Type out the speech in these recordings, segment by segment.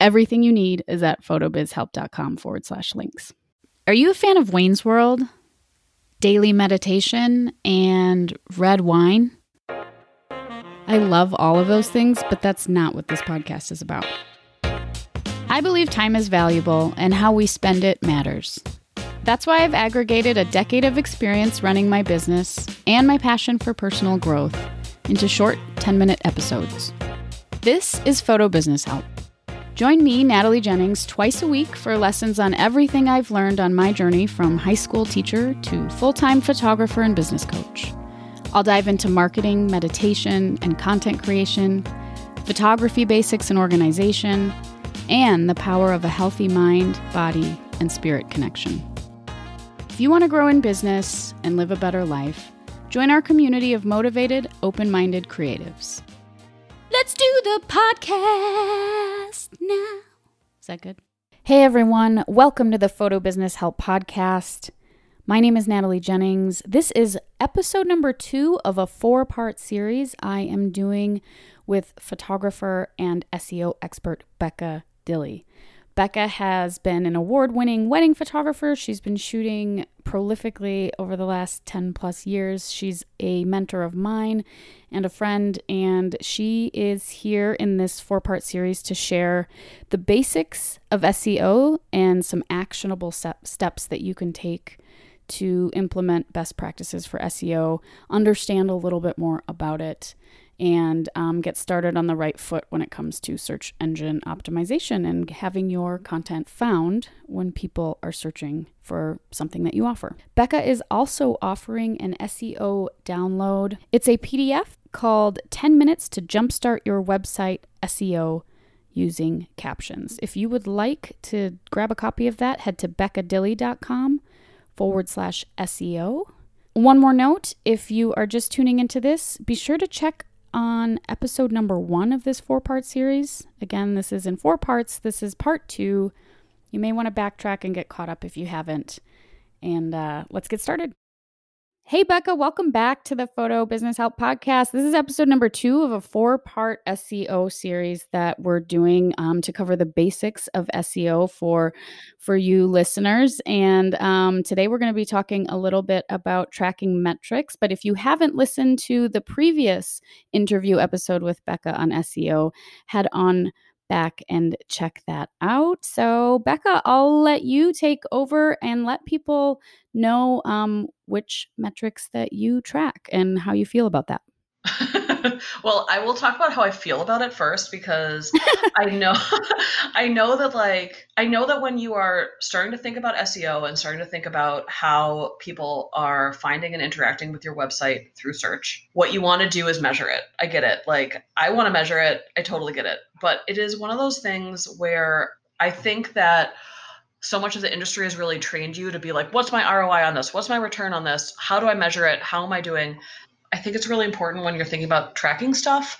Everything you need is at photobizhelp.com forward slash links. Are you a fan of Wayne's World, daily meditation, and red wine? I love all of those things, but that's not what this podcast is about. I believe time is valuable and how we spend it matters. That's why I've aggregated a decade of experience running my business and my passion for personal growth into short 10 minute episodes. This is Photo Business Help Join me, Natalie Jennings, twice a week for lessons on everything I've learned on my journey from high school teacher to full time photographer and business coach. I'll dive into marketing, meditation, and content creation, photography basics and organization, and the power of a healthy mind, body, and spirit connection. If you want to grow in business and live a better life, join our community of motivated, open minded creatives. Let's do the podcast now. Is that good? Hey everyone, welcome to the Photo Business Help Podcast. My name is Natalie Jennings. This is episode number two of a four part series I am doing with photographer and SEO expert Becca Dilley. Becca has been an award winning wedding photographer. She's been shooting prolifically over the last 10 plus years. She's a mentor of mine and a friend, and she is here in this four part series to share the basics of SEO and some actionable steps that you can take to implement best practices for SEO, understand a little bit more about it, and um, get started on the right foot when it comes to search engine optimization and having your content found when people are searching for something that you offer. Becca is also offering an SEO download. It's a PDF called 10 Minutes to Jumpstart Your Website SEO using captions. If you would like to grab a copy of that, head to beccadilley.com forward slash SEO. One more note if you are just tuning into this, be sure to check on episode number one of this four part series. Again, this is in four parts. This is part two. You may want to backtrack and get caught up if you haven't. And uh, let's get started. Hey, Becca, welcome back to the Photo Business Help Podcast. This is episode number two of a four part SEO series that we're doing um, to cover the basics of SEO for, for you listeners. And um, today we're going to be talking a little bit about tracking metrics. But if you haven't listened to the previous interview episode with Becca on SEO, head on back and check that out. So, Becca, I'll let you take over and let people know um, which metrics that you track and how you feel about that. well, I will talk about how I feel about it first because I know I know that like I know that when you are starting to think about SEO and starting to think about how people are finding and interacting with your website through search, what you want to do is measure it. I get it. Like I want to measure it. I totally get it. But it is one of those things where I think that so much of the industry has really trained you to be like, what's my ROI on this? What's my return on this? How do I measure it? How am I doing? I think it's really important when you're thinking about tracking stuff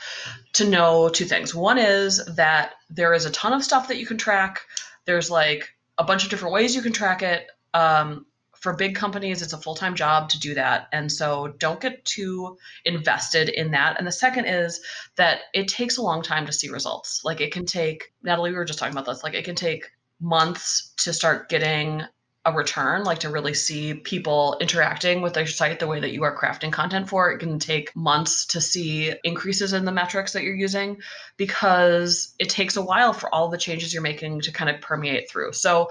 to know two things. One is that there is a ton of stuff that you can track. There's like a bunch of different ways you can track it. Um, for big companies, it's a full time job to do that. And so don't get too invested in that. And the second is that it takes a long time to see results. Like it can take, Natalie, we were just talking about this, like it can take months to start getting a return, like to really see people interacting with their site the way that you are crafting content for. It can take months to see increases in the metrics that you're using because it takes a while for all the changes you're making to kind of permeate through. So,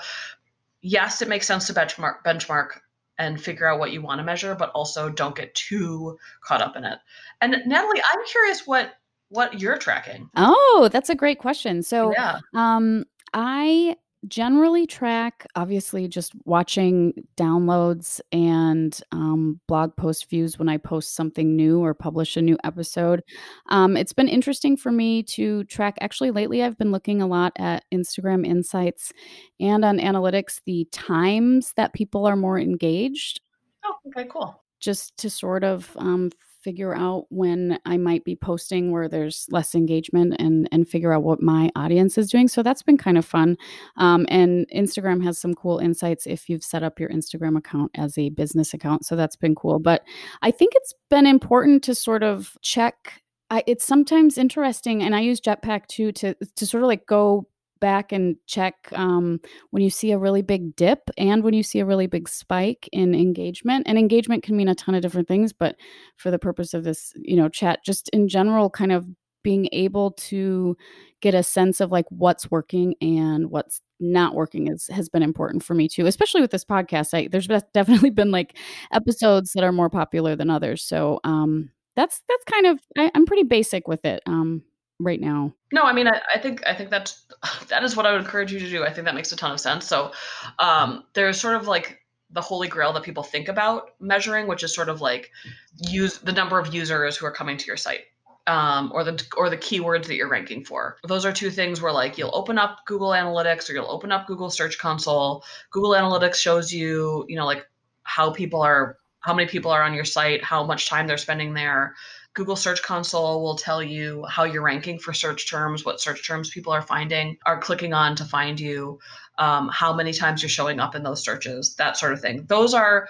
yes, it makes sense to benchmark benchmark and figure out what you want to measure, but also don't get too caught up in it. And Natalie, I'm curious what what you're tracking. Oh, that's a great question. So, yeah. um I generally track obviously just watching downloads and um, blog post views when i post something new or publish a new episode. Um, it's been interesting for me to track. Actually lately i've been looking a lot at instagram insights and on analytics the times that people are more engaged. Oh okay cool. Just to sort of um, figure out when I might be posting where there's less engagement and and figure out what my audience is doing. So that's been kind of fun. Um, and Instagram has some cool insights if you've set up your Instagram account as a business account. So that's been cool. But I think it's been important to sort of check. I, it's sometimes interesting, and I use Jetpack too to to sort of like go back and check um, when you see a really big dip and when you see a really big spike in engagement. And engagement can mean a ton of different things, but for the purpose of this, you know, chat, just in general, kind of being able to get a sense of like what's working and what's not working is has been important for me too especially with this podcast I, there's definitely been like episodes that are more popular than others so um that's that's kind of I, i'm pretty basic with it um right now. No, I mean, I, I, think I think that's that is what I would encourage you to do. I think that makes a ton of sense. So um, there's sort of like the holy grail that people think about measuring, which is sort of like use the number of users who are coming to your site. Um, or the or the keywords that you're ranking for. Those are two things where like you'll open up Google Analytics or you'll open up Google Search Console. Google Analytics shows you, you know, like how people are how many people are on your site, how much time they're spending there. Google Search Console will tell you how you're ranking for search terms, what search terms people are finding, are clicking on to find you, um, how many times you're showing up in those searches, that sort of thing. Those are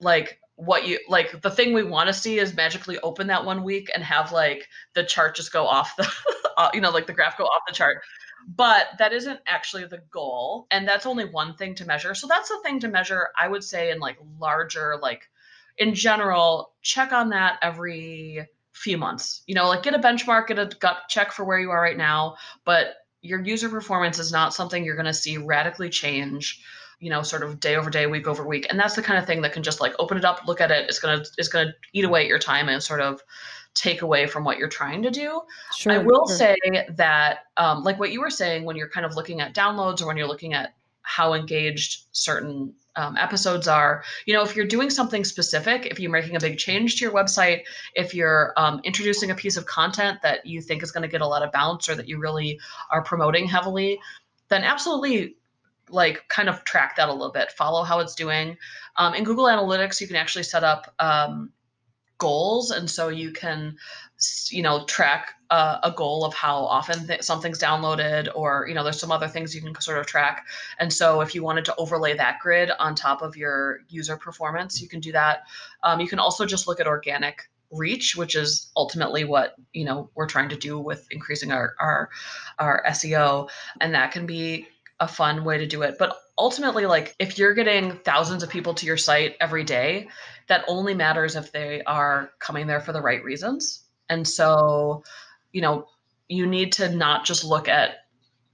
like what you like the thing we want to see is magically open that one week and have like the chart just go off the uh, you know like the graph go off the chart but that isn't actually the goal and that's only one thing to measure so that's the thing to measure i would say in like larger like in general, check on that every few months. You know, like get a benchmark, get a gut check for where you are right now, but your user performance is not something you're going to see radically change you know sort of day over day week over week and that's the kind of thing that can just like open it up look at it it's going to it's going to eat away at your time and sort of take away from what you're trying to do sure, i will sure. say that um, like what you were saying when you're kind of looking at downloads or when you're looking at how engaged certain um, episodes are. You know, if you're doing something specific, if you're making a big change to your website, if you're um, introducing a piece of content that you think is going to get a lot of bounce or that you really are promoting heavily, then absolutely like kind of track that a little bit, follow how it's doing. Um, in Google Analytics, you can actually set up um, goals and so you can you know track uh, a goal of how often th- something's downloaded or you know there's some other things you can sort of track. And so if you wanted to overlay that grid on top of your user performance you can do that. Um, you can also just look at organic reach which is ultimately what you know we're trying to do with increasing our our our seo and that can be a fun way to do it. But ultimately like if you're getting thousands of people to your site every day that only matters if they are coming there for the right reasons. And so you know you need to not just look at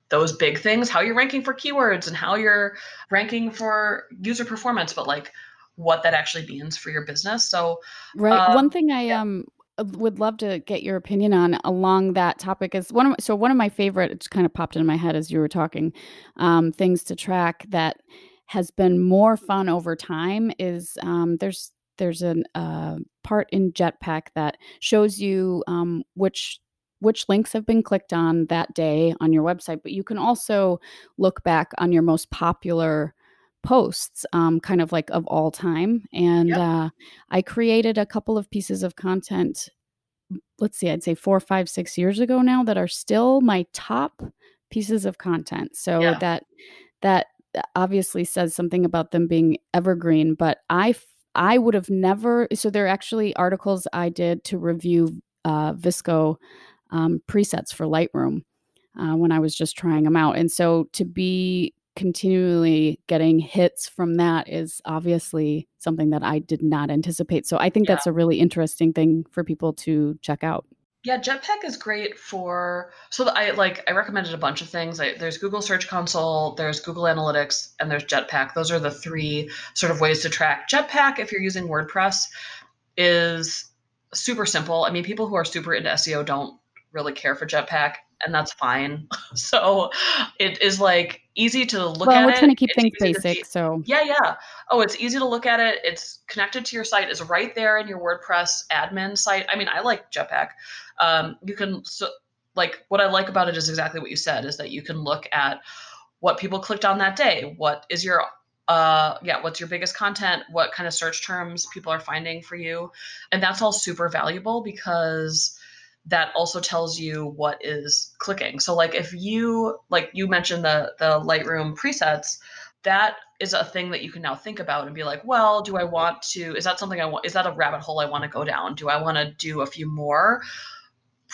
those big things how you're ranking for keywords and how you're ranking for user performance but like what that actually means for your business. So right. um, one thing i um would love to get your opinion on along that topic is one of so one of my favorite it kind of popped into my head as you were talking um, things to track that has been more fun over time is um, there's there's a uh, part in jetpack that shows you um, which which links have been clicked on that day on your website, but you can also look back on your most popular posts, um, kind of like of all time. And yep. uh, I created a couple of pieces of content, let's see, I'd say four, five, six years ago now that are still my top pieces of content. So yeah. that that obviously says something about them being evergreen, but I I would have never. So they're actually articles I did to review uh, VSCO um, presets for Lightroom uh, when I was just trying them out. And so to be continually getting hits from that is obviously something that I did not anticipate. So I think yeah. that's a really interesting thing for people to check out. Yeah, Jetpack is great for so I like I recommended a bunch of things. I, there's Google Search Console, there's Google Analytics, and there's Jetpack. Those are the three sort of ways to track. Jetpack, if you're using WordPress, is super simple. I mean, people who are super into SEO don't really care for Jetpack. and that's fine. so it is like easy to look well, at. We're trying to keep it's things basic, so yeah, yeah. Oh, it's easy to look at it. It's connected to your site. It's right there in your WordPress admin site. I mean, I like Jetpack. Um, you can so like what I like about it is exactly what you said is that you can look at what people clicked on that day. What is your uh yeah what's your biggest content what kind of search terms people are finding for you and that's all super valuable because that also tells you what is clicking. So like if you like you mentioned the the lightroom presets that is a thing that you can now think about and be like well do i want to is that something i want is that a rabbit hole i want to go down? Do i want to do a few more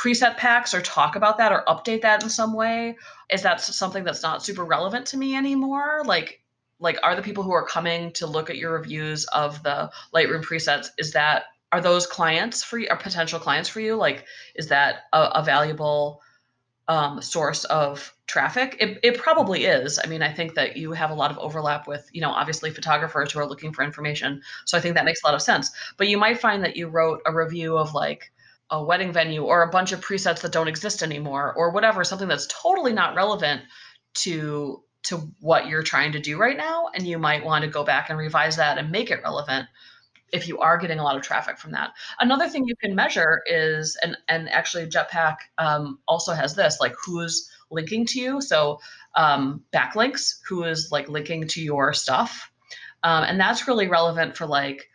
preset packs or talk about that or update that in some way? Is that something that's not super relevant to me anymore? Like like are the people who are coming to look at your reviews of the lightroom presets is that are those clients for you are potential clients for you? Like is that a, a valuable um, source of traffic? It, it probably is. I mean i think that you have a lot of overlap with you know obviously photographers who are looking for information. So i think that makes a lot of sense. But you might find that you wrote a review of like a wedding venue or a bunch of presets that don't exist anymore or whatever something that's totally not relevant to to what you're trying to do right now and you might want to go back and revise that and make it relevant if you are getting a lot of traffic from that. Another thing you can measure is and and actually jetpack um, also has this like who's linking to you. So um, backlinks who is like linking to your stuff. Um, and that's really relevant for like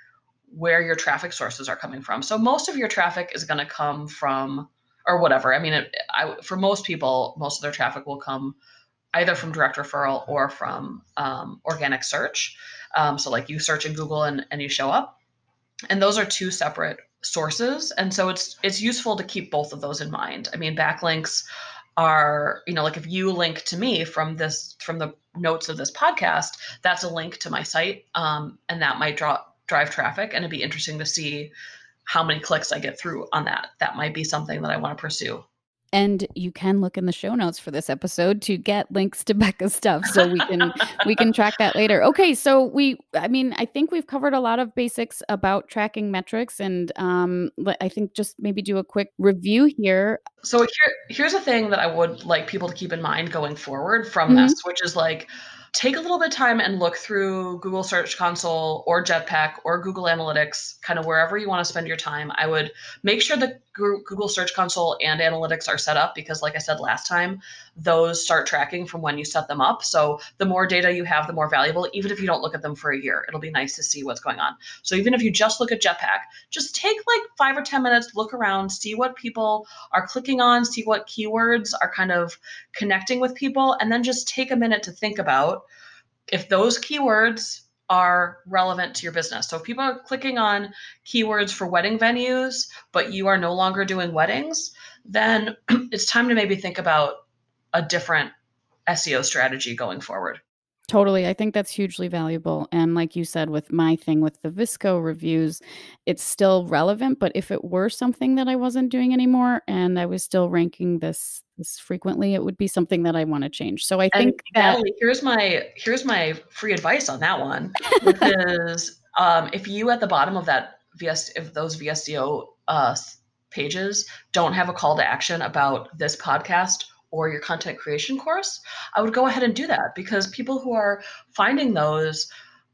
where your traffic sources are coming from. So most of your traffic is going to come from or whatever. I mean it, I, for most people most of their traffic will come either from direct referral or from um, organic search. Um, so, like you search in Google and, and you show up, and those are two separate sources. And so it's it's useful to keep both of those in mind. I mean, backlinks are you know like if you link to me from this from the notes of this podcast, that's a link to my site, um, and that might draw drive traffic, and it'd be interesting to see how many clicks I get through on that. That might be something that I want to pursue. And you can look in the show notes for this episode to get links to Becca's stuff so we can we can track that later. Okay, so we I mean, I think we've covered a lot of basics about tracking metrics and um I think just maybe do a quick review here. So here here's a thing that I would like people to keep in mind going forward from mm-hmm. this, which is like take a little bit of time and look through Google Search Console or Jetpack or Google Analytics, kind of wherever you want to spend your time. I would make sure that Google Search Console and Analytics are set up because, like I said last time, those start tracking from when you set them up. So the more data you have, the more valuable, even if you don't look at them for a year. It'll be nice to see what's going on. So even if you just look at Jetpack, just take like five or 10 minutes, look around, see what people are clicking on, see what keywords are kind of connecting with people, and then just take a minute to think about if those keywords are relevant to your business. So if people are clicking on keywords for wedding venues, but you are no longer doing weddings, then it's time to maybe think about a different SEO strategy going forward. Totally. I think that's hugely valuable. And like you said, with my thing with the VSCO reviews, it's still relevant. But if it were something that I wasn't doing anymore and I was still ranking this this frequently, it would be something that I want to change. So I think and that Natalie, here's my here's my free advice on that one, which is um, if you at the bottom of that VS if those VSCO uh, pages don't have a call to action about this podcast or your content creation course, I would go ahead and do that because people who are finding those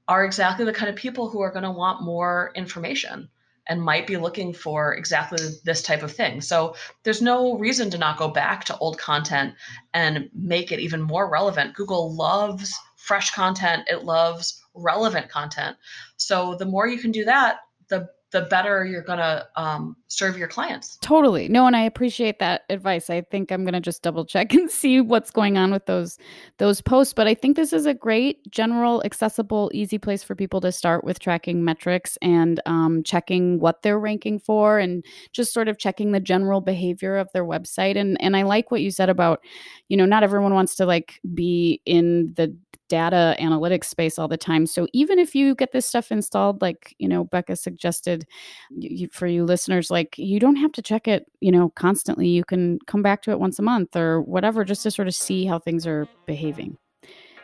are exactly the kind of people who are going to want more information and might be looking for exactly this type of thing. So there's no reason to not go back to old content and make it even more relevant. Google loves fresh content, it loves relevant content. So the more you can do that, the the better you're going to um, serve your clients. Totally. No, and I appreciate that advice. I think I'm going to just double check and see what's going on with those those posts, but I think this is a great general accessible easy place for people to start with tracking metrics and um, checking what they're ranking for and just sort of checking the general behavior of their website and and I like what you said about, you know, not everyone wants to like be in the data analytics space all the time. So even if you get this stuff installed, like, you know, Becca suggested you, for you listeners, like you don't have to check it, you know, constantly. You can come back to it once a month or whatever, just to sort of see how things are behaving.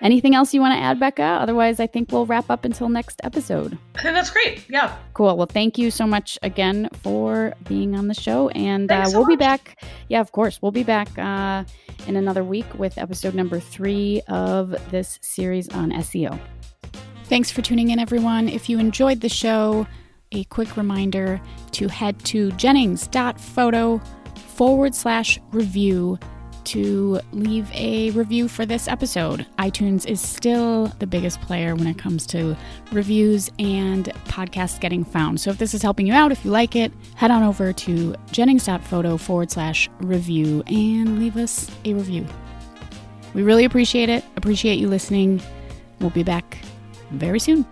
Anything else you want to add, Becca? Otherwise, I think we'll wrap up until next episode. I think that's great. Yeah. Cool. Well, thank you so much again for being on the show. And uh, so we'll be back. Yeah, of course. We'll be back uh, in another week with episode number three of this series on SEO. Thanks for tuning in, everyone. If you enjoyed the show, a quick reminder to head to jennings.photo forward slash review to leave a review for this episode. iTunes is still the biggest player when it comes to reviews and podcasts getting found. So if this is helping you out, if you like it, head on over to jennings.photo forward slash review and leave us a review. We really appreciate it. Appreciate you listening. We'll be back very soon.